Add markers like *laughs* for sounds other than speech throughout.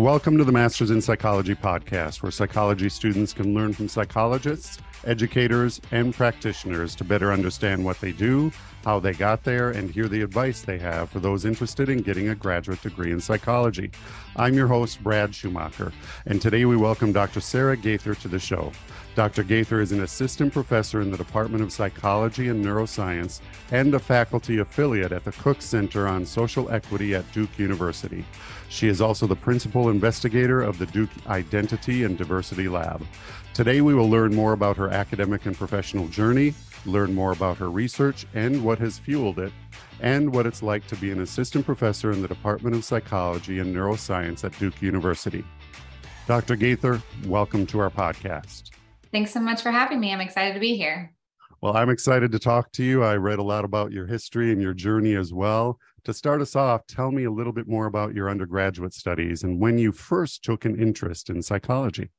Welcome to the Masters in Psychology podcast, where psychology students can learn from psychologists, educators, and practitioners to better understand what they do, how they got there, and hear the advice they have for those interested in getting a graduate degree in psychology. I'm your host, Brad Schumacher, and today we welcome Dr. Sarah Gaither to the show. Dr. Gaither is an assistant professor in the Department of Psychology and Neuroscience and a faculty affiliate at the Cook Center on Social Equity at Duke University. She is also the principal investigator of the Duke Identity and Diversity Lab. Today, we will learn more about her academic and professional journey, learn more about her research and what has fueled it, and what it's like to be an assistant professor in the Department of Psychology and Neuroscience at Duke University. Dr. Gaither, welcome to our podcast. Thanks so much for having me. I'm excited to be here. Well, I'm excited to talk to you. I read a lot about your history and your journey as well. To start us off, tell me a little bit more about your undergraduate studies and when you first took an interest in psychology.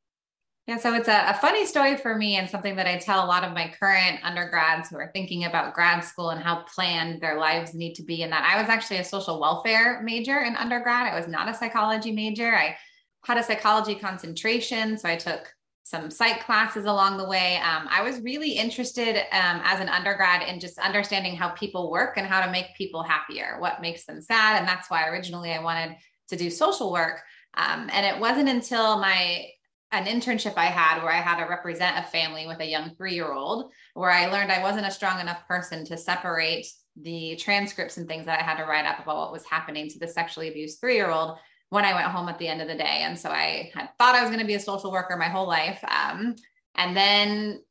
Yeah, so it's a, a, funny story for me and something that I tell a lot of my current undergrads who are thinking about grad school and how planned their lives need to be. And that I was actually a social welfare major in undergrad. I was not a psychology major. I had a psychology concentration. So I took some psych classes along the way. Um, I was really interested um, as an undergrad in just understanding how people work and how to make people happier, what makes them sad. And that's why originally I wanted to do social work. Um, and it wasn't until my an internship I had where I had to represent a family with a young three year old, where I learned I wasn't a strong enough person to separate the transcripts and things that I had to write up about what was happening to the sexually abused three year old when I went home at the end of the day. And so I had thought I was going to be a social worker my whole life. Um, and then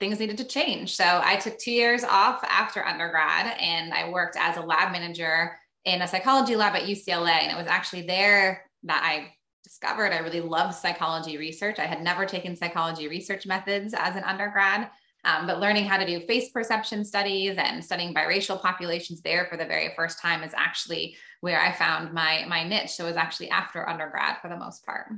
things needed to change. So I took two years off after undergrad and I worked as a lab manager in a psychology lab at UCLA. And it was actually there that I discovered I really loved psychology research. I had never taken psychology research methods as an undergrad. Um, but learning how to do face perception studies and studying biracial populations there for the very first time is actually where I found my my niche. So it was actually after undergrad for the most part.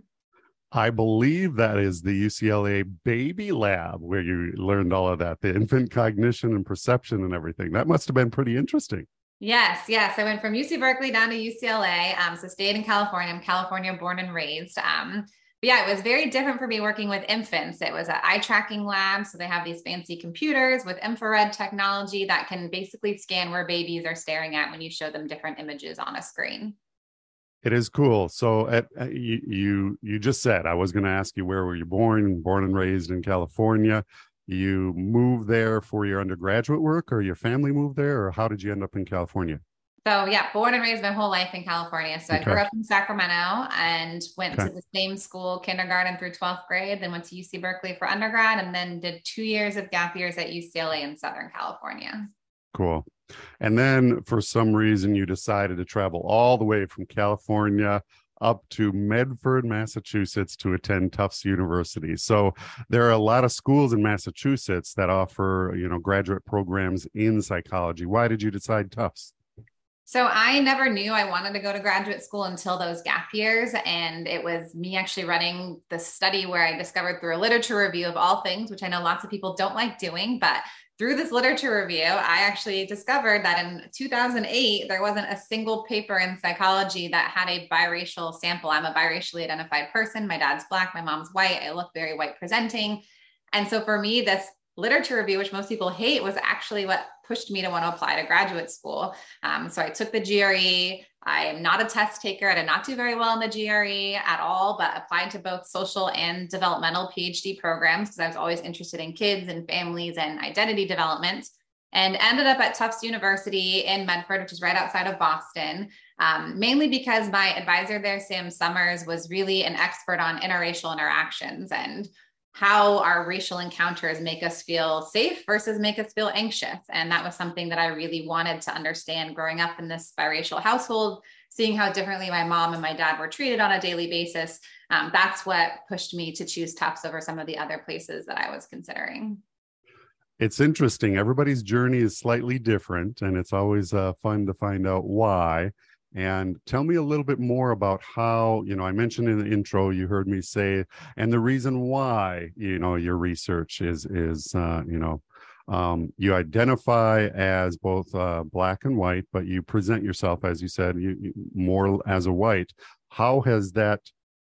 I believe that is the UCLA baby lab where you learned all of that, the infant cognition and perception and everything. That must have been pretty interesting. Yes, yes. I went from UC Berkeley down to UCLA. Um, so stayed in California. I'm California born and raised. Um, but yeah, it was very different for me working with infants. It was an eye tracking lab. So they have these fancy computers with infrared technology that can basically scan where babies are staring at when you show them different images on a screen. It is cool. So at, uh, you, you you just said I was going to ask you where were you born? Born and raised in California. You moved there for your undergraduate work, or your family moved there, or how did you end up in California? So yeah, born and raised my whole life in California. So okay. I grew up in Sacramento and went okay. to the same school, kindergarten through 12th grade, then went to UC Berkeley for undergrad, and then did two years of gap years at UCLA in Southern California. Cool. And then for some reason you decided to travel all the way from California up to Medford, Massachusetts to attend Tufts University. So there are a lot of schools in Massachusetts that offer, you know, graduate programs in psychology. Why did you decide Tufts? So I never knew I wanted to go to graduate school until those gap years. And it was me actually running the study where I discovered through a literature review of all things, which I know lots of people don't like doing, but through this literature review, I actually discovered that in 2008, there wasn't a single paper in psychology that had a biracial sample. I'm a biracially identified person. My dad's black, my mom's white. I look very white presenting. And so for me, this literature review, which most people hate, was actually what pushed me to want to apply to graduate school. Um, so I took the GRE. I am not a test taker. I did not do very well in the GRE at all, but applied to both social and developmental PhD programs because I was always interested in kids and families and identity development. And ended up at Tufts University in Medford, which is right outside of Boston, um, mainly because my advisor there, Sam Sommers, was really an expert on interracial interactions and how our racial encounters make us feel safe versus make us feel anxious. And that was something that I really wanted to understand growing up in this biracial household, seeing how differently my mom and my dad were treated on a daily basis. Um, that's what pushed me to choose Tufts over some of the other places that I was considering. It's interesting. Everybody's journey is slightly different, and it's always uh, fun to find out why. And tell me a little bit more about how, you know, I mentioned in the intro, you heard me say, and the reason why, you know, your research is, is, uh, you know, um, you identify as both uh, black and white, but you present yourself, as you said, you, you, more as a white. how has that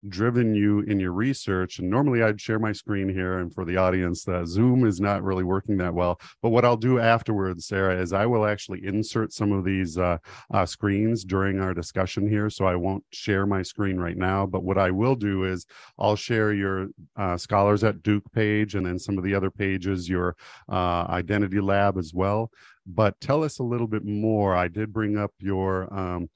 driven you in your research. And normally i'd share my screen here and for the audience uh, zoom is not really working that well. But what i'll do afterwards sarah is i will actually insert some of these uh, uh, screens during our discussion here so i won't share my screen right now. But what i will do is i'll share your uh, scholars at duke page and then some of the other pages your uh, identity lab as well. But tell us a little bit more. I did bring up your um,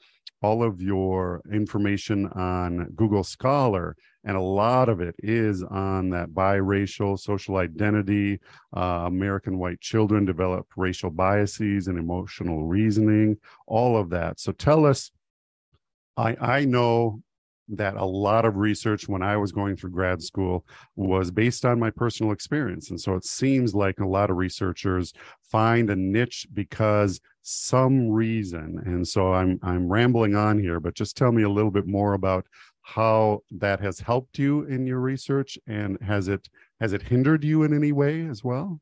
all of your information on Google Scholar, and a lot of it is on that biracial social identity. Uh, American white children develop racial biases and emotional reasoning, all of that. So tell us. I I know that a lot of research when I was going through grad school was based on my personal experience. And so it seems like a lot of researchers find a niche because some reason. And so I'm I'm rambling on here, but just tell me a little bit more about how that has helped you in your research and has it has it hindered you in any way as well?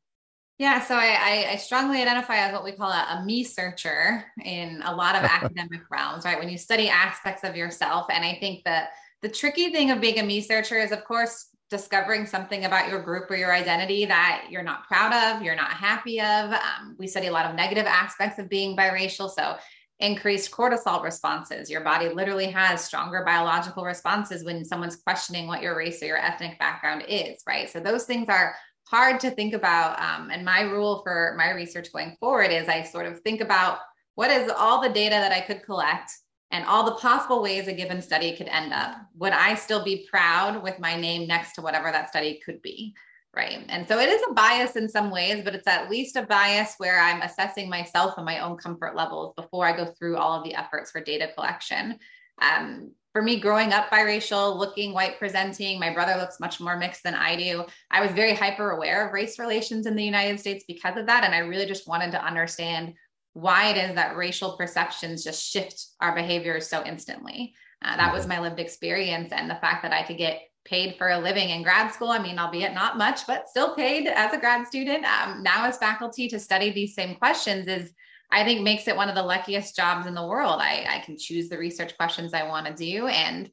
Yeah, so I, I, strongly identify as what we call a, a me searcher in a lot of *laughs* academic realms, right? When you study aspects of yourself. And I think that the tricky thing of being a me searcher is, of course, discovering something about your group or your identity that you're not proud of, you're not happy of. Um, we study a lot of negative aspects of being biracial. So, increased cortisol responses. Your body literally has stronger biological responses when someone's questioning what your race or your ethnic background is, right? So, those things are hard to think about. Um, and my rule for my research going forward is I sort of think about what is all the data that I could collect and all the possible ways a given study could end up. Would I still be proud with my name next to whatever that study could be? Right. And so it is a bias in some ways, but it's at least a bias where I'm assessing myself and my own comfort levels before I go through all of the efforts for data collection. Um, for me, growing up biracial, looking white presenting, my brother looks much more mixed than I do. I was very hyper aware of race relations in the United States because of that. And I really just wanted to understand why it is that racial perceptions just shift our behaviors so instantly. Uh, that was mm-hmm. my lived experience. And the fact that I could get paid for a living in grad school, I mean, albeit not much, but still paid as a grad student, um, now as faculty to study these same questions is I think makes it one of the luckiest jobs in the world. I, I can choose the research questions I want to do. And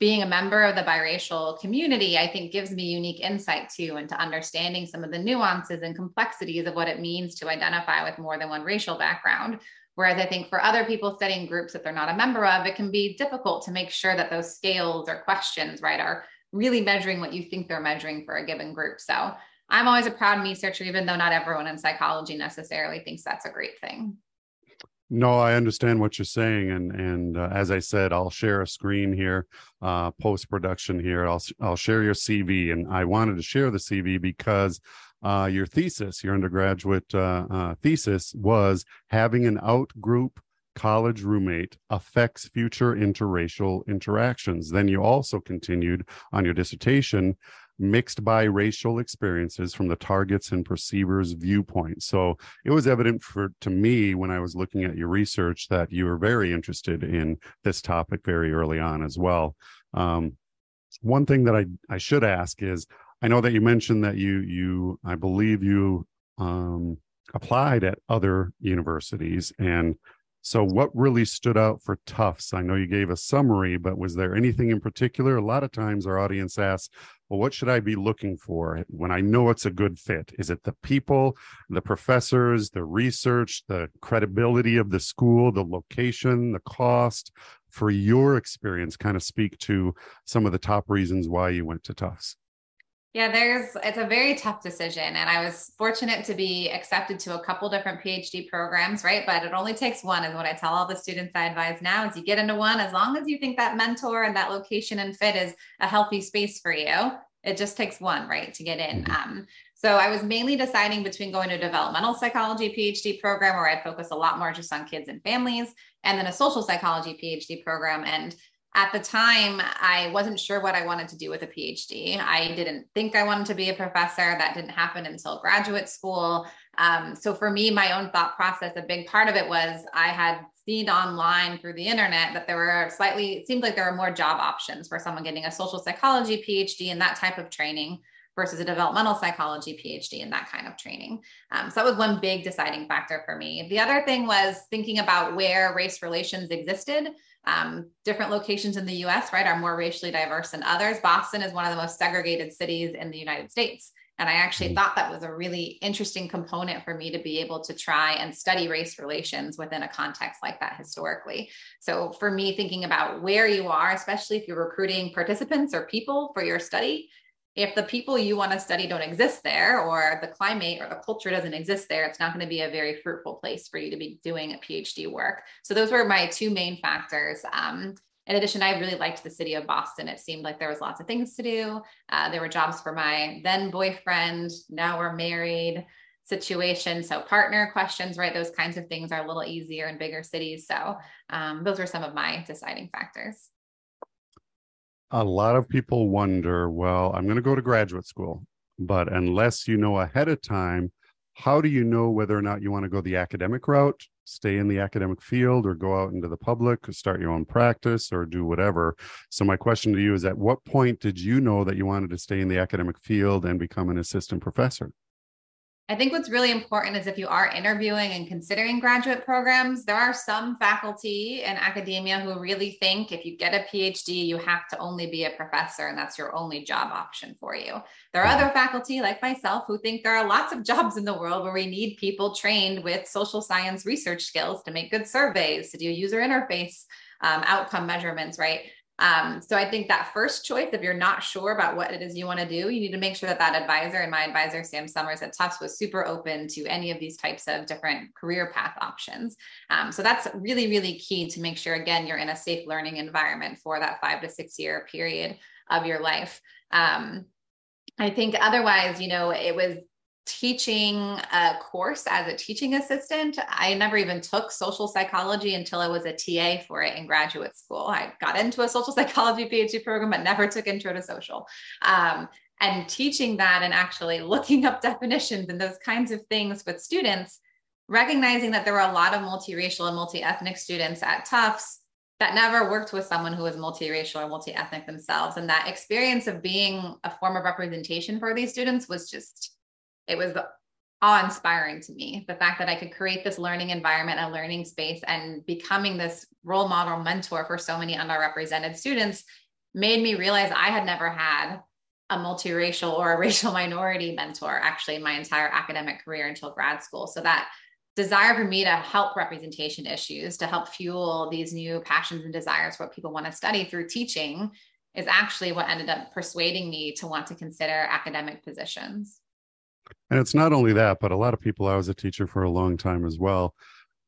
being a member of the biracial community, I think gives me unique insight too into understanding some of the nuances and complexities of what it means to identify with more than one racial background. Whereas I think for other people studying groups that they're not a member of, it can be difficult to make sure that those scales or questions, right, are really measuring what you think they're measuring for a given group. So I'm always a proud me searcher, even though not everyone in psychology necessarily thinks that's a great thing. No, I understand what you're saying, and and uh, as I said, I'll share a screen here, uh, post production here. I'll I'll share your CV, and I wanted to share the CV because uh, your thesis, your undergraduate uh, uh, thesis, was having an out group college roommate affects future interracial interactions. Then you also continued on your dissertation mixed biracial experiences from the targets and perceivers viewpoint. So it was evident for to me when I was looking at your research that you were very interested in this topic very early on as well. Um, one thing that I, I should ask is I know that you mentioned that you you I believe you um, applied at other universities and so, what really stood out for Tufts? I know you gave a summary, but was there anything in particular? A lot of times our audience asks, well, what should I be looking for when I know it's a good fit? Is it the people, the professors, the research, the credibility of the school, the location, the cost? For your experience, kind of speak to some of the top reasons why you went to Tufts. Yeah, there's it's a very tough decision. And I was fortunate to be accepted to a couple different PhD programs, right? But it only takes one, is what I tell all the students I advise now is you get into one, as long as you think that mentor and that location and fit is a healthy space for you, it just takes one, right, to get in. Mm-hmm. Um, so I was mainly deciding between going to a developmental psychology PhD program where I'd focus a lot more just on kids and families, and then a social psychology PhD program. And at the time, I wasn't sure what I wanted to do with a PhD. I didn't think I wanted to be a professor. That didn't happen until graduate school. Um, so for me, my own thought process, a big part of it was I had seen online through the internet that there were slightly, it seemed like there were more job options for someone getting a social psychology PhD and that type of training versus a developmental psychology PhD and that kind of training. Um, so that was one big deciding factor for me. The other thing was thinking about where race relations existed. Um, different locations in the US, right, are more racially diverse than others. Boston is one of the most segregated cities in the United States. And I actually mm-hmm. thought that was a really interesting component for me to be able to try and study race relations within a context like that historically. So, for me, thinking about where you are, especially if you're recruiting participants or people for your study, if the people you want to study don't exist there or the climate or the culture doesn't exist there it's not going to be a very fruitful place for you to be doing a phd work. So those were my two main factors. Um, in addition i really liked the city of boston. It seemed like there was lots of things to do. Uh, there were jobs for my then boyfriend now we're married situation. So partner questions right? Those kinds of things are a little easier in bigger cities. So um, those were some of my deciding factors a lot of people wonder well, I'm going to go to graduate school, but unless you know ahead of time, how do you know whether or not you want to go the academic route, stay in the academic field, or go out into the public, start your own practice, or do whatever? So, my question to you is at what point did you know that you wanted to stay in the academic field and become an assistant professor? I think what's really important is if you are interviewing and considering graduate programs, there are some faculty in academia who really think if you get a PhD, you have to only be a professor and that's your only job option for you. There are other faculty like myself who think there are lots of *laughs* jobs in the world where we need people trained with social science research skills to make good surveys, to do user interface um, outcome measurements, right? Um, so I think that first choice, if you're not sure about what it is you want to do, you need to make sure that that advisor and my advisor, Sam Sommers at Tufts, was super open to any of these types of different career path options. Um, so that's really, really key to make sure, again, you're in a safe learning environment for that five to six year period of your life. Um, I think otherwise, you know, it was teaching a course as a teaching assistant. I never even took social psychology until I was a TA for it in graduate school. I got into a social *laughs* psychology PhD program, but never took intro to social. Um, and teaching that and actually looking up definitions and those kinds of things with students, recognizing that there were a lot of multiracial and multi-ethnic students at Tufts that never worked with someone who was multiracial or multi-ethnic themselves. And that experience of being a form of representation for these students was just it was awe inspiring to me. The fact that I could create this learning environment, a learning space, and becoming this role model mentor for so many underrepresented students made me realize I had never had a multiracial or a *laughs* racial minority mentor actually in my entire academic career until grad school. So that desire for me to help representation issues, to help fuel these new passions and desires, what people want to study through teaching, is actually what ended up persuading me to want to consider academic positions. And it's not only that, but a lot of people, I was a teacher for a long time as well.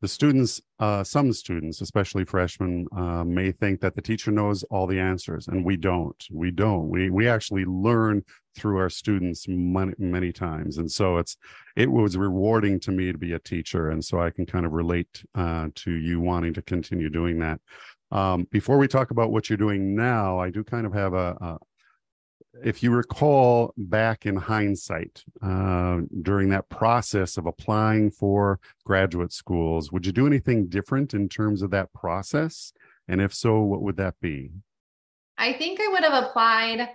The students, uh, some students, especially freshmen, uh, may think that the teacher knows all the answers, and we don't. We don't. We we actually learn through our students many, many times, and so it's it was rewarding to me to be a teacher, and so I can kind of relate uh, to you wanting to continue doing that. Um, before we talk about what you're doing now, I do kind of have a, if you recall back in hindsight uh, during that process of applying for graduate schools, would you do anything different in terms of that process? And if so, what would that be? I think I would have applied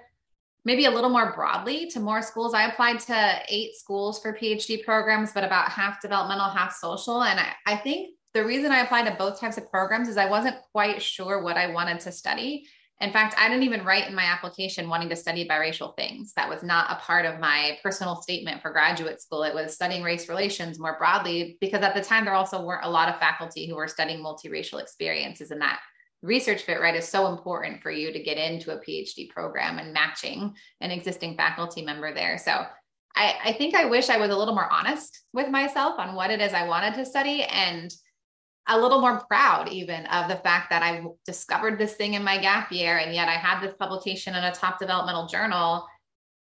maybe a little more broadly to more schools. I applied to eight schools for PhD programs, but about half developmental, half social. And I, I think the reason I applied to both types of programs is I wasn't quite sure what I wanted to study. In fact, I didn't even write in my application wanting to study biracial things. That was not a part of my personal statement for graduate school. It was studying race relations more broadly, because at the time, there also weren't a lot of faculty who were studying multiracial experiences. And that research fit, right, is so important for you to get into a PhD program and matching an existing faculty member there. So I, I think I wish I was a little more honest with myself on what it is I wanted to study. And a little more proud even of the fact that I discovered this thing in my gap year and yet I had this publication in a top developmental journal.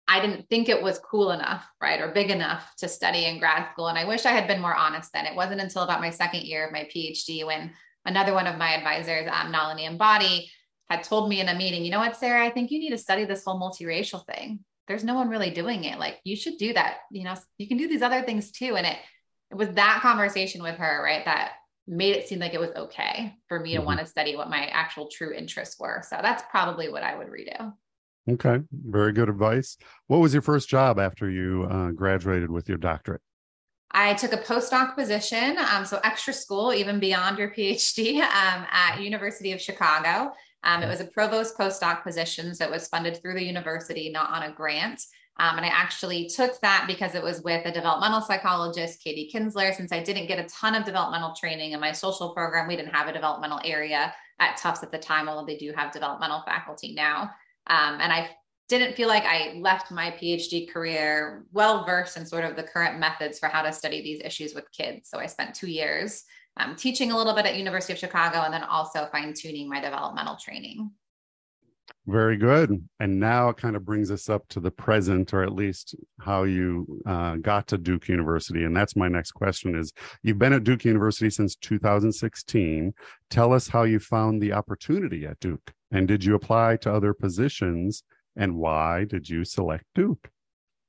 I didn't think it was cool enough, right, or big enough to study in grad school. And I wish I had been more honest then. It wasn't until about my second year of my PhD when another one of my advisors, um, Nalini Ambady, had told me in a meeting, you know what, Sarah, I think you need to study this whole multiracial thing. There's no one really doing it. Like you should do that. You know, you can do these other things too. And it, it was that conversation with her, right, that made it seem like it was okay for me to mm-hmm. want to study what my actual true interests were. So that's probably what I would redo. Okay, very good advice. What was your first job after you uh, graduated with your doctorate? I took a postdoc position, um, so extra school, even beyond your PhD, um, at University of Chicago. Um, it was a provost postdoc position, so it was funded through the university, not on a grant. Um, and I actually took that because it was with a developmental psychologist, Katie Kinzler. Since I didn't get a ton of developmental training in my social program, we didn't have a developmental area at Tufts at the time, although they do have developmental faculty now. Um, and I didn't feel like I left my PhD career well versed in sort of the current methods for how to study these issues with kids. So I spent two years um, teaching a little bit at University of Chicago and then also fine tuning my developmental training. Very good. And now it kind of brings us up to the present, or at least how you uh, got to Duke University. And that's my next question: is you've been at Duke University since 2016. Tell us how you found the opportunity at Duke, and did you apply to other positions and why did you select Duke?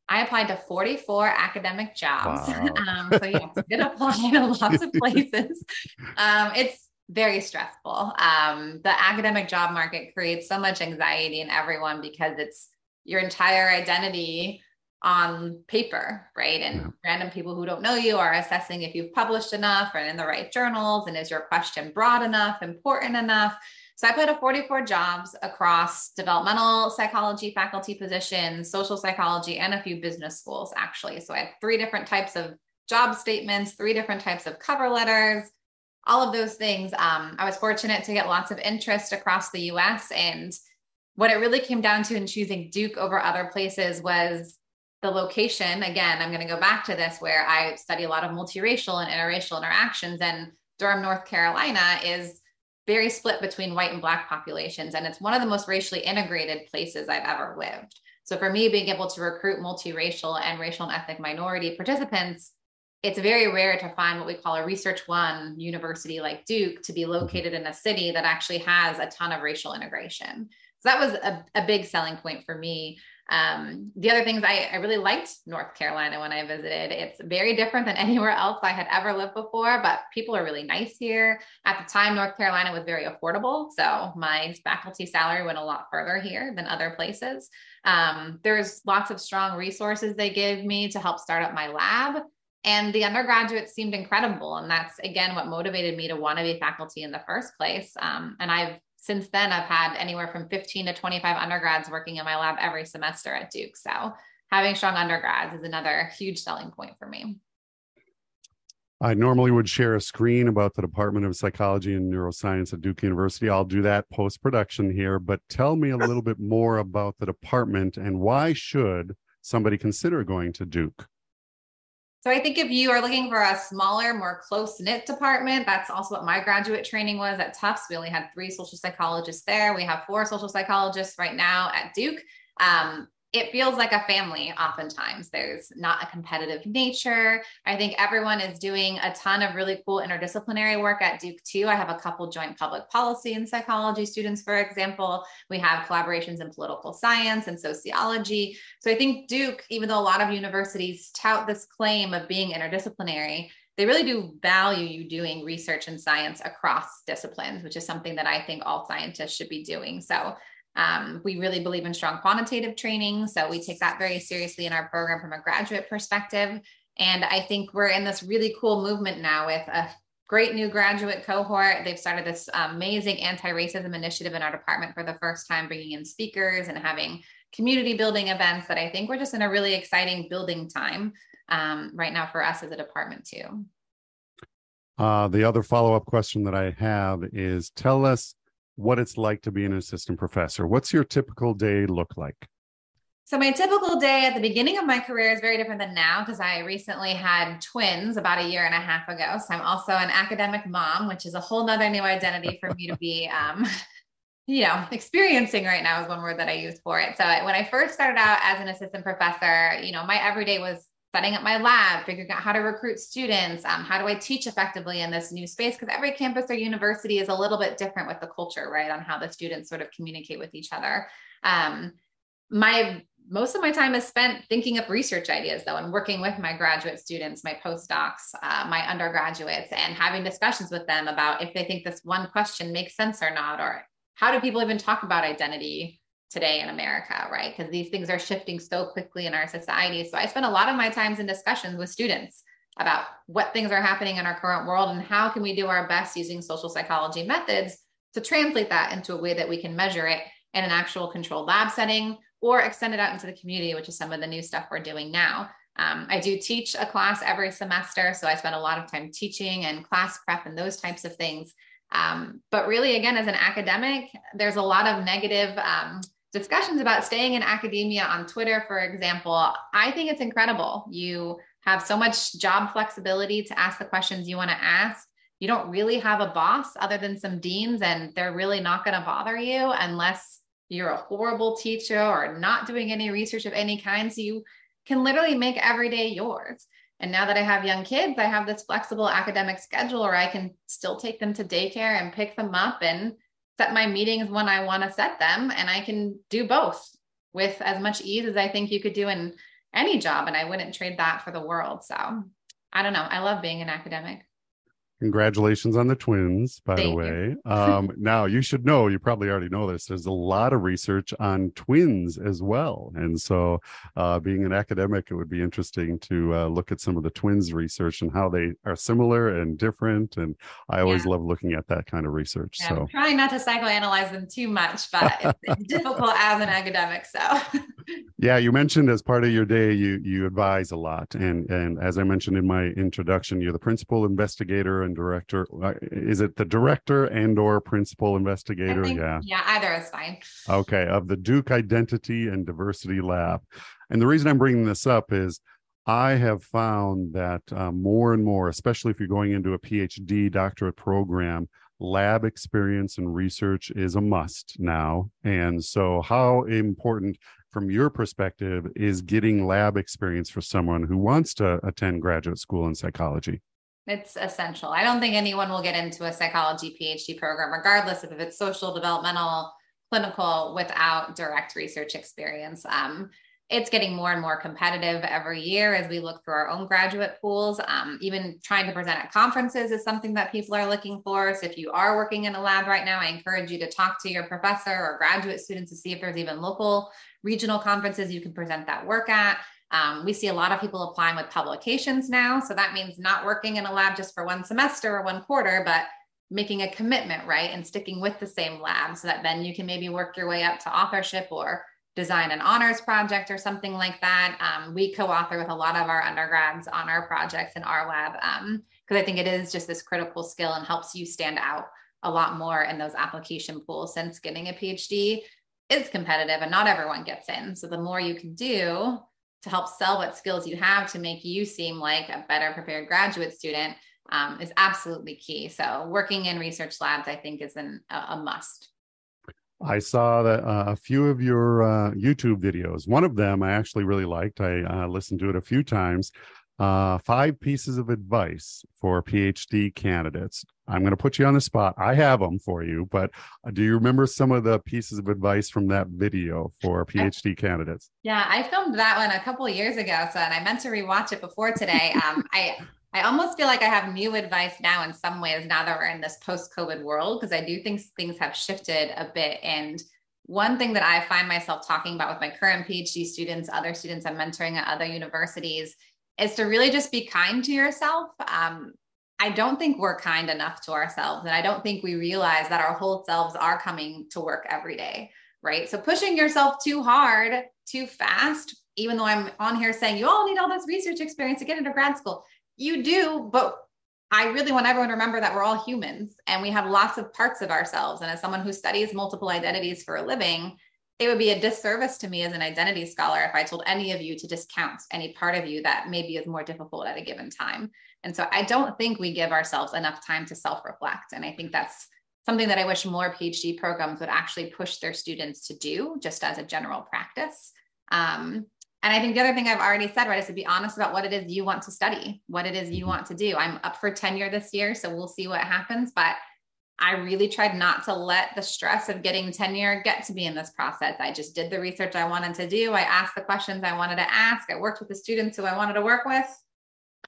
I applied to 44 academic jobs. Wow. *laughs* um, so yeah, did apply to lots of *laughs* places. Um, it's very stressful. Um, the academic job market creates so much anxiety in everyone because it's your entire identity on paper, right? And yeah. random people who don't know you are assessing if you've published enough and in the right journals, and is your question broad enough, important enough. So I put a 44 jobs across developmental psychology faculty positions, social psychology, and a few business schools, actually. So I had three different types of job statements, three different types of cover letters, all of those things. Um, I was fortunate to get lots of interest across the US. And what it really came down to in choosing Duke over other places was the location. Again, I'm going to go back to this where I study a lot of multiracial and interracial interactions. And Durham, North Carolina is very split between white and black populations and it's one of the most racially integrated places i've ever lived so for me being able to recruit multiracial and racial and ethnic minority participants it's very rare to find what we call a research one university like duke to be located in a city that actually has a ton of racial integration so that was a, a big selling point for me um, the other things I, I, really liked North Carolina when I visited. It's very different than *laughs* anywhere else I had ever lived before, but people are really nice here. At the time, North Carolina was very affordable. So my faculty salary went a lot further here than other places. Um, there's lots of strong resources they give me to help start up my lab. And the undergraduates seemed incredible. And that's, again, what motivated me to want to be faculty in the first place. Um, and I've since then, I've had anywhere from 15 to 25 undergrads working in my lab every semester at Duke. So having strong undergrads is another huge selling point for me. I normally would share a screen about the Department of Psychology and Neuroscience at Duke University. I'll do that post production here, but tell me a little bit more about the department and why should somebody consider going to Duke? So I think if you are looking for a smaller, more close knit department, that's also what my graduate training was at Tufts. We only had three social psychologists there. We have four social psychologists right now at Duke. Um, it feels like a family oftentimes. There's not a competitive nature. I think everyone is doing a ton of really cool interdisciplinary work at duke too. I have a couple joint public policy and psychology students for example. We have collaborations in political science and sociology. So i think duke even though a lot of universities tout this claim of being interdisciplinary they really do value you doing research and science across disciplines which is something that i think all scientists should be doing. So um, we really believe in strong quantitative training. So we take that very seriously in our program from a graduate perspective. And I think we're in this really cool movement now with a great new graduate cohort. They've started this amazing anti racism initiative in our department for the first time, bringing in speakers and having community building events that I think we're just in a really exciting building time um, right now for us as a department, too. Uh, the other follow up question that I have is tell us what it's like to be an assistant professor. What's your typical day look like? So my typical day at the beginning of my career is very different than now because I recently had twins about a year and a half ago. So I'm also an academic mom, which is a whole nother new identity for me to be, *laughs* um, you know, experiencing right now is one word that I use for it. So when I first started out as an assistant professor, you know, my everyday was setting up my lab, figuring out how to recruit students, um, how do I teach effectively in this new space? Because every campus or university is a little bit different with the culture, right? On how the students sort of communicate with each other. Um, my most of my time is spent thinking up research ideas though and working with my graduate students my postdocs uh, my undergraduates and having discussions with them about if they think this one question makes sense or not or how do people even talk about identity today in America, right? Because these things are shifting so quickly in our society. So I spend a lot of my times in discussions with students about what things are happening in our current world and how can we do our best using social psychology methods to translate that into a way that we can measure it in an actual controlled lab setting or extend it out into the community, which is some of the new stuff we're doing now. Um, I do teach a class every semester, so I spend a lot of time teaching and class prep and those types of things. Um, but really, again, as an academic, there's a lot of negative um, discussions about staying in academia on Twitter, for example. I think it's incredible. You have so much job flexibility to ask the questions you want to ask. You don't really have a boss other than some deans, and they're really not going to bother you unless you're a horrible teacher or not doing any research of any kind. So you can literally make every day yours. And now that I have young kids, I have this flexible academic schedule where I can still take them to daycare and pick them up and set my meetings when I want to set them. And I can do both with as much ease as I think you could do in any job. And I wouldn't trade that for the world. So I don't know. I love being an academic. Congratulations on the twins, by Thank the way. um, *laughs* now, you should know, you probably already know this, there's a lot of research on twins as well. And so, uh, being an academic, it would be interesting to uh, look at some of the twins research and how they are similar and different. And I always yeah. love looking at that kind of research. Yeah, so, I'm trying not to psychoanalyze them too much, but it's *laughs* difficult as an academic. So, *laughs* yeah, you mentioned as part of your day, you you advise a lot. And, and as I mentioned in my introduction, you're the principal investigator and director. Uh, is it the director and or principal investigator? Think, yeah. Yeah, either is fine. Okay, of the Duke Identity and Diversity Lab. And the reason I'm bringing this up is I have found that uh, more and more, especially if you're going into a PhD doctorate program, lab experience and research is a must now. And so, how important from your perspective is getting lab experience for someone who wants to attend graduate school in psychology? It's essential. I don't think anyone will get into a psychology PhD program, regardless of if it's social, developmental, clinical, without direct research experience. Um, it's getting more and more competitive every year as we look through our own graduate pools. Um, even trying to present at conferences is something that people are looking for. So if you are working in a lab right now, I encourage you to talk to your professor or graduate students to see if there's even local regional conferences you can present that work at. Um, we see a lot of people applying with publications now. So that means not working in a lab just for one semester or one quarter, but making a commitment, right? And sticking with the same lab so that then you can maybe work your way up to authorship or design an honors project or something like that. Um, we co author with a lot of our undergrads on our projects in our lab because um, I think it is just this critical skill and helps you stand out a lot more in those application pools since getting a PhD is competitive and not everyone gets in. So the more you can do, to help sell what skills you have to make you seem like a better prepared graduate student um, is absolutely key. So working in research labs, I think, is an, a, must. I saw that uh, a few of your uh, YouTube videos. One of them I actually really liked. I uh, listened to it a few times uh, five pieces of advice for PhD candidates. I'm going to put you on the spot. I have them for you, but uh, do you remember some of the pieces of advice from that video for PhD I, candidates? Yeah, I filmed that one a couple of years ago, so and I meant to rewatch it before today. Um, I I almost feel like I have new advice now in some ways now that we're in this post-COVID world because I do think things have shifted a bit and one thing that I find myself talking about with my current PhD students, other students I'm mentoring at other universities, is to really just be kind to yourself. Um, I don't think we're kind enough to ourselves. And I don't think we realize that our whole selves are coming to work every day. Right. So pushing yourself too hard, too fast, even though I'm on here saying you all need all this research experience to get into grad school, you do. But I really want everyone to remember that we're all humans and we have lots of parts of ourselves. And as someone who studies multiple identities for a living, it would be a disservice to me as an identity scholar if I told any of you to discount any part of you that maybe is more difficult at a given time. And so I don't think we give ourselves enough time to self reflect. And I think that's something that I wish more PhD programs would actually push their students to do just as a general practice. Um, and I think the other thing I've already said, right, is to be honest about what it is you want to study, what it is you mm-hmm. want to do. I'm up for tenure this year, so we'll see what happens. But I really tried not to let the stress of getting tenure get to me in this process. I just did the research I wanted to do. I asked the questions I wanted to ask. I worked with the students who I wanted to work with,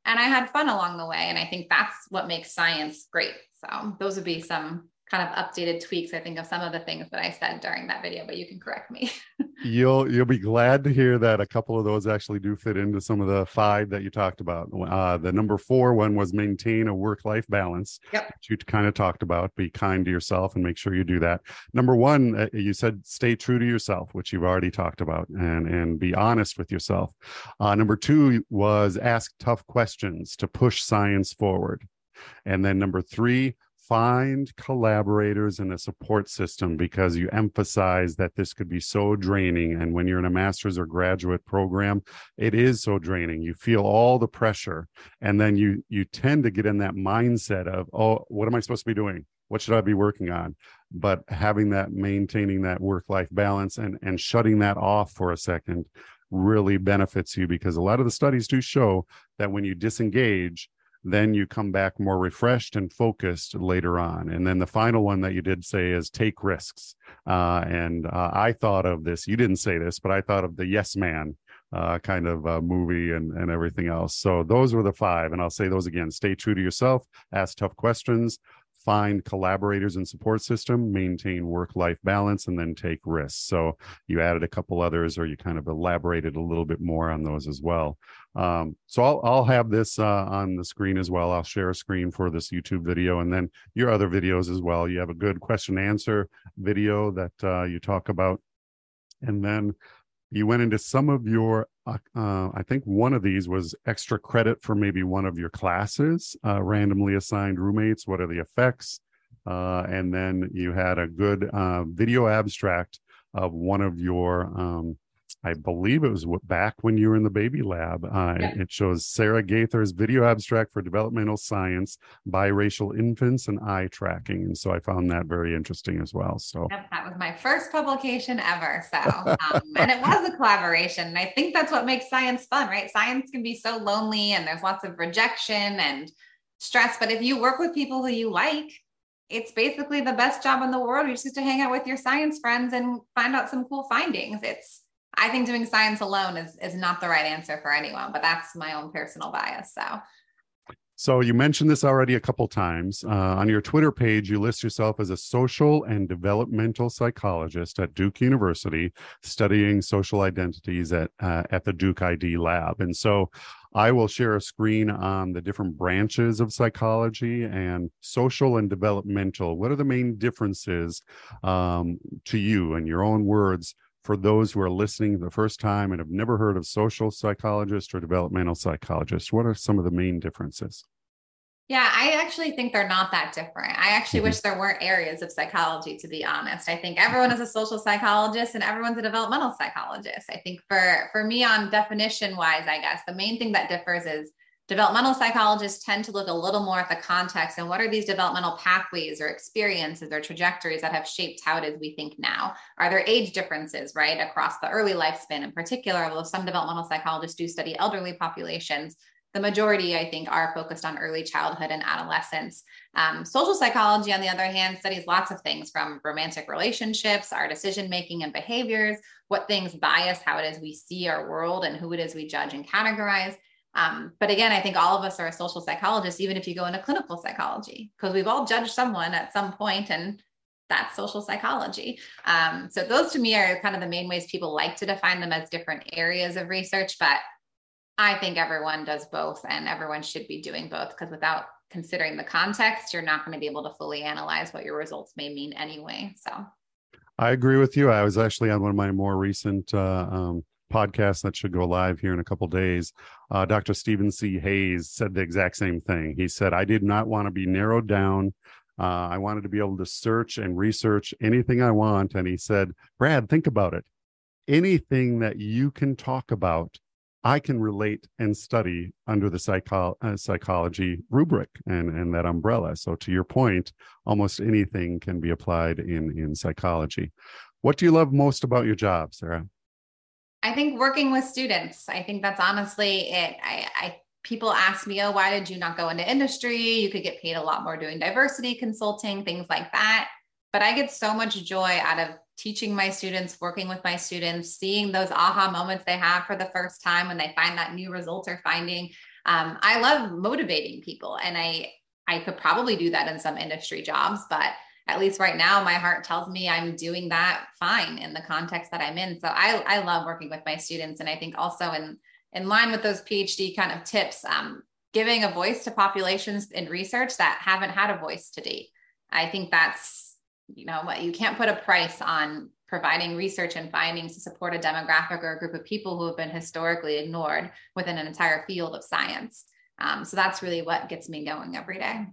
and I had fun along the way. And I think that's what makes science great. So, those would be some kind of updated tweaks, I think, of some of the things that I said during that video, but you can correct me. *laughs* you'll you'll be glad to hear that a couple of those actually do fit into some of the five that you talked about. Uh, the number four one was maintain a work life balance. Yep. you kind of talked about. Be kind to yourself and make sure you do that. Number one, uh, you said stay true to yourself, which you've already talked about, and and be honest with yourself. Uh, number two was ask tough questions to push science forward. And then number three, find collaborators and a support system because you emphasize that this could be so draining. And when you're in a master's or graduate program it is so draining. You feel all the pressure and then you you tend to get in that mindset of oh what am i supposed to be doing? What should i be working on? But having that maintaining that work life balance and and shutting that off for a second really benefits you because a lot of the studies do show that when you disengage then you come back more refreshed and focused later on. And then the final one that you did say is take risks. Uh, and uh, I thought of this, you didn't say this, but I thought of the Yes Man uh, kind of uh, movie and, and everything else. So those were the five. And I'll say those again stay true to yourself, ask tough questions, find collaborators and support system, maintain work life balance, and then take risks. So you added a couple others, or you kind of elaborated a little bit more on those as well. Um, so I'll, I'll have this uh, on the screen as well. I'll share a screen for this YouTube video and then your other videos as well. You have a good question answer video that uh, you talk about. And then you went into some of your uh, uh, i think one of these was extra credit for maybe one of your classes uh, randomly assigned roommates what are the effects? Uh, and then you had a good uh, video abstract of one of your um, I believe it was back when you were in the baby lab. Uh, yeah. It shows Sarah Gaither's video abstract for developmental science, biracial infants, and eye tracking. And so I found that very interesting as well. So yep, that was my first publication ever. So, *laughs* um, and it was a collaboration. And I think that's what makes science fun, right? Science can be so lonely and there's lots of rejection and stress. But if you work with people who you like, it's basically the best job in the world. You just get to hang out with your science friends and find out some cool findings. It's I think doing science alone is is not the right answer for anyone, but that's my own personal bias. So so you mentioned this already a couple times. Uh, on your Twitter page, you list yourself as a social and developmental psychologist at Duke University, studying social identities at uh, at the Duke ID lab. And so, I will share a screen on the different branches of psychology and social and developmental. What are the main differences um, to you, in your own words, for those who are listening the first time and have never heard of social psychologist or developmental psychologist? What are some of the main differences? Yeah, I actually think they're not that different. I actually mm-hmm. wish there weren't areas of psychology, to be honest. I think everyone is a social psychologist and everyone's a developmental psychologist. I think for for me on definition wise, I guess the main thing that differs is developmental psychologists tend to look a little more at the context and what are these developmental pathways or experiences or trajectories that have shaped how it is we think now? Are there age differences right across the early lifespan in particular? Although some developmental psychologists do study elderly populations the majority i think are focused on early childhood and adolescence. Um, social psychology on the other hand studies lots of things from romantic relationships our decision making and behaviors what things bias how it is we see our world and who it is we judge and categorize um, but again, I think all of us are a social psychologist, even if you go into clinical psychology, because we've all judged someone at some point and that's social psychology. Um, so those to me are kind of the main ways people like to define them as different areas of research. But I think everyone does both and everyone should be doing both because without considering the context, you're not going to be able to fully analyze what your results may mean anyway. So I agree with you. I was actually on one of my more recent uh, um, podcast that should go live here in a couple days, uh, Dr. Steven C. Hayes said the exact same thing. He said, I did not want to be narrowed down. Uh, I wanted to be able to search and research anything I want. And he said, Brad, think about it. Anything that you can talk about, I can relate and study under the psycho- uh, psychology rubric and, and that umbrella. So, to your point, almost anything can be applied in, in psychology. What do you love most about your job, Sarah? I think working with students. I think that's honestly it. I, I people ask me, oh, why did you not go into industry? You could get paid a lot more doing diversity consulting, things like that. But I get so much joy out of teaching my students, working with my students, seeing those aha moments they have for the first time when they find that new result or finding. Um, I love motivating people, and I I could probably do that in some industry jobs, but at least right now, my heart tells me I'm doing that fine in the context that I'm in. So I, I love working with my students. And I think also in, in line with those PhD kind of tips, um, giving a voice to populations in research that haven't had a voice to date. I think that's, you know, what you can't put a price on providing research and findings to support a demographic or a group of people who have been historically ignored within an entire field of science. Um, so that's really what gets me going every day.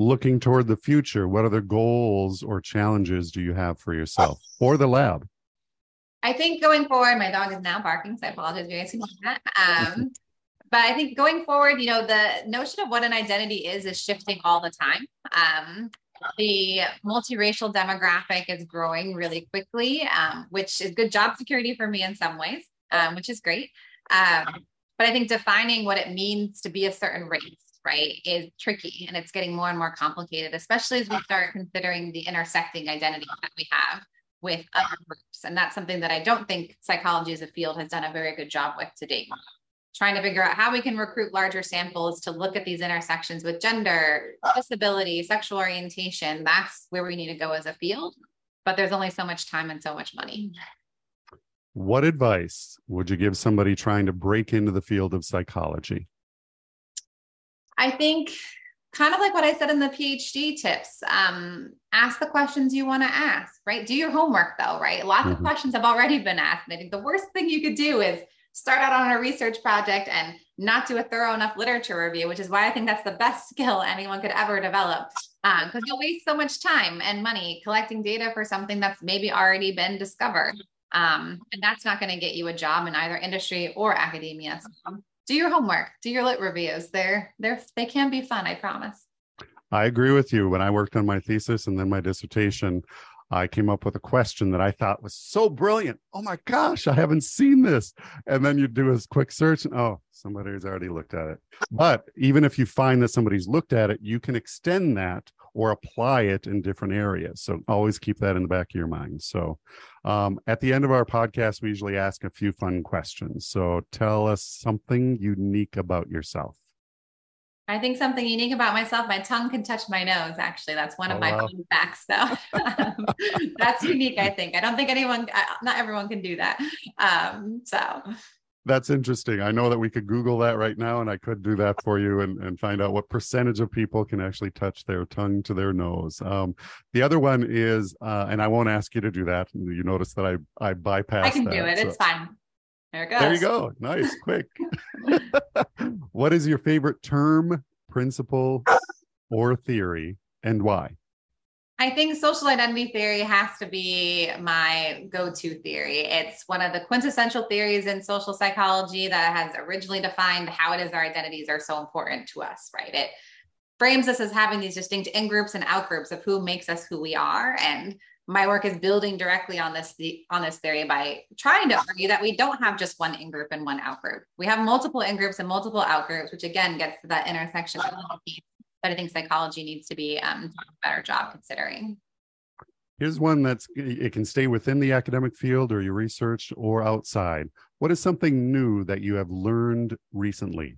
Looking toward the future, what other goals or challenges do you have for yourself or the lab? I think going forward, my dog is now barking, so I apologize if you guys can hear that. Um, but I think going forward, you know, the notion of what an identity is is shifting all the time. Um, the multiracial demographic is growing really quickly, um, which is good job security for me in some ways, um, which is great. Um, but I think defining what it means to be a certain race, right, is tricky and it's getting more and more complicated, especially as we start considering the intersecting identity that we have with other groups. And that's something that I don't think psychology as a field has done a very good job with to date trying to figure out how we can recruit larger samples to look at these intersections with gender, disability, sexual orientation. That's where we need to go as a field. But there's only so much time and so much money. What advice would you give somebody trying to break into the field of psychology? I think kind of like what I said in the PhD tips, um, ask the questions you want to ask, right? Do your homework though, right? Lots mm-hmm. of questions have already been asked. And I think the worst thing you could do is start out on a research project and not do a thorough enough literature review, which is why I think that's the best *laughs* skill anyone could ever develop. Because um, you'll waste so much time and money collecting data for something that's maybe already been discovered. Um, and that's not going to get you a job in either industry or academia. So do your homework, do your lit reviews. They're they're they can be fun, I promise. I agree with you. When I worked on my thesis and then my dissertation, I came up with a question that I thought was so brilliant. Oh my gosh, I haven't seen this. And then you do a quick search and oh, somebody's already looked at it. But even if you find that somebody's looked at it, you can extend that or apply it in different areas. So always keep that in the back of your mind. So um, at the end of our podcast, we usually ask a few fun questions. So tell us something unique about yourself. I think something unique about myself, my tongue can touch my nose. Actually, that's one of oh, my wow. facts. So *laughs* that's unique. I think. I don't think anyone, not everyone, can do that. Um, so that's interesting. I know that we could Google that right now, and I could do that for you and, and find out what percentage of people can actually touch their tongue to their nose. Um, the other one is, uh, and I won't ask you to do that. You notice that I I bypass. I can that, do it. So. It's fine. There it goes. There you go. Nice, *laughs* quick. *laughs* what is your favorite term, principle, or theory, and why? I think social identity theory has to be my go to theory. It's one of the quintessential theories in social psychology that has originally defined how it is our identities are so important to us, right? It frames us as having these distinct in groups and out groups of who makes us who we are. And my work is building directly on this on this theory by trying to argue that we don't have just one in group and one out group. We have multiple in groups and multiple out groups, which again gets to that intersection that I think psychology needs to be um, a better job considering. Here's one that's it can stay within the academic field or your research or outside. What is something new that you have learned recently?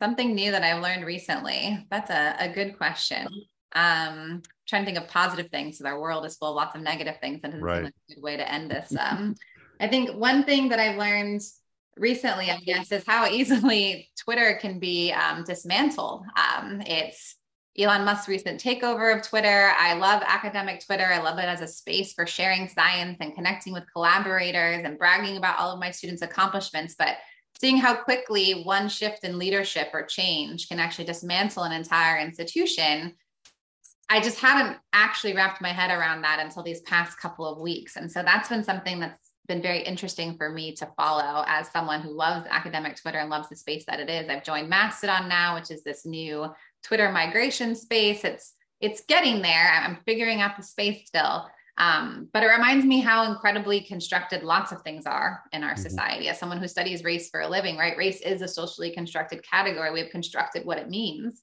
Something new that I've learned recently. That's a, a good question um trying to think of positive things because our world is full of lots of negative things and it's right. a good way to end this um i think one thing that i've learned recently i guess is how easily *laughs* twitter can be um, dismantled um it's Elon Musk's recent takeover of Twitter. I love academic Twitter. I love it as a space for sharing science and connecting with collaborators and bragging about all of my students' accomplishments. But seeing how quickly one shift in leadership or change can actually dismantle an entire institution I just haven't actually wrapped my head around that until these past couple of weeks. And so that's been something that's been very interesting for me to follow as someone who loves academic Twitter and loves the space that it is. I've joined Mastodon now, which is this new Twitter migration space. It's it's getting there. I'm figuring out the space still. Um, but it reminds me how incredibly constructed lots of things are in our mm-hmm. society. As someone who studies race for a living, right? Race is a socially constructed category. We have constructed what it means.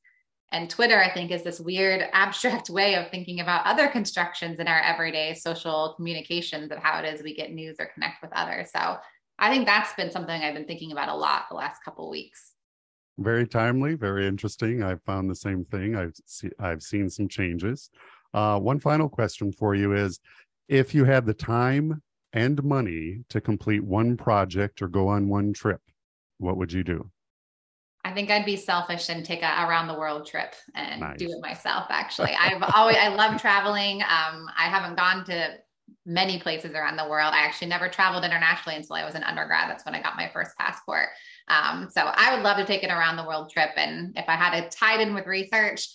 And Twitter, I think, is this weird *laughs* abstract way of thinking about other constructions in our everyday social communications of how it is we get news or connect with others. So I think that's been something I've been thinking about a lot the last couple weeks. Very timely, very interesting. I've found the same thing. I've see, I've seen some changes. Uh, one final question for you is if you had the time and money to complete one project or go on one trip, what would you do? I think I'd be selfish and take a around the world trip and nice. do it myself. Actually, *laughs* I've always I love traveling. Um, I haven't gone to many places around the world. I actually never traveled internationally until I was an undergrad. That's when I got my first passport. Um, so I would love to take an around the world trip. And if I had it tied in with research,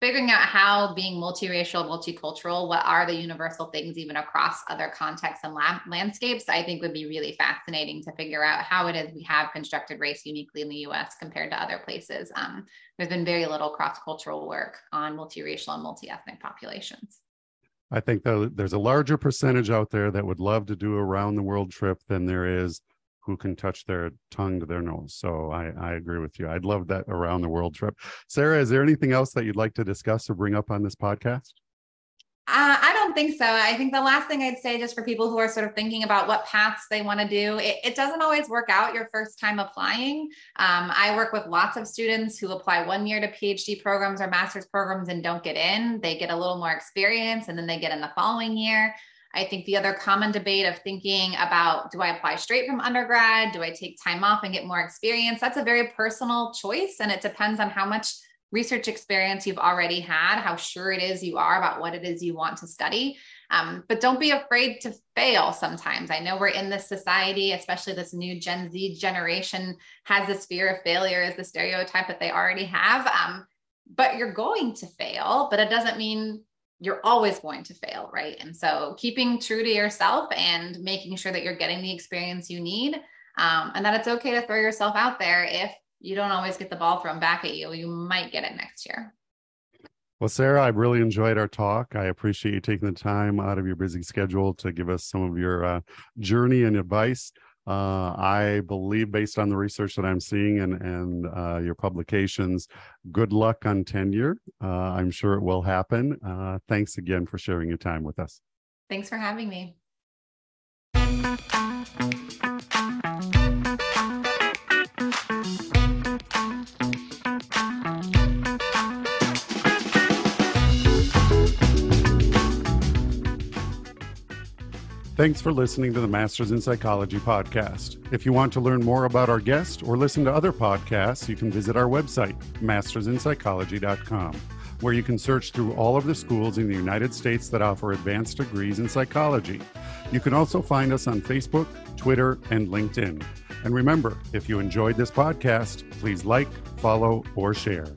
figuring out how being multiracial, multicultural, what are the universal things even across other contexts and landscapes, I think would be really fascinating to figure out how it is we have constructed race uniquely in the US compared to other places. Um, there's been very little cross cultural work on multiracial and multi ethnic populations. I think that there's a larger percentage out there that would love to do a round the world trip than there is who can touch their tongue to their nose. So I, I agree with you. I'd love that around the world trip. Sarah, is there anything else that you'd like to discuss or bring up on this podcast? Uh, I don't think so. I think the last thing I'd say, just for people who are sort of thinking about what paths they want to do, it, it, doesn't always work out your first time applying. Um, I work with lots of students who apply one year to PhD programs or master's programs and don't get in. They get a little more experience and then they get in the following year. I think the other common debate of thinking about do I apply straight from undergrad? Do I take time off and get more experience? That's a very personal choice. And it depends on how much research experience you've already had, how sure it is you are about what it is you want to study. Um, but don't be afraid to fail sometimes. I know we're in this society, especially this new Gen Z generation has this fear of failure as the stereotype that they already have. Um, but you're going to fail, but it doesn't mean you're always going to fail, right? And so keeping true to yourself and making sure that you're getting the experience you need um, and that it's okay to throw yourself out there if you don't always get the ball thrown back at you. You might get it next year. Well, Sarah, I really enjoyed our talk. I appreciate you taking the time out of your busy schedule to give us some of your uh, journey and advice. Uh, I believe, based on the research that I'm seeing and and uh, your publications, good luck on tenure. Uh, I'm sure it will happen. Uh, thanks again for sharing your time with us. Thanks for having me. Thanks for listening to the Masters in Psychology podcast. If you want to learn more about our guest or listen to other podcasts, you can visit our website, mastersinpsychology.com, where you can search through all of the schools in the United States that offer advanced degrees in psychology. You can also find us on Facebook, Twitter, and LinkedIn. And remember, if you enjoyed this podcast, please like, follow, or share.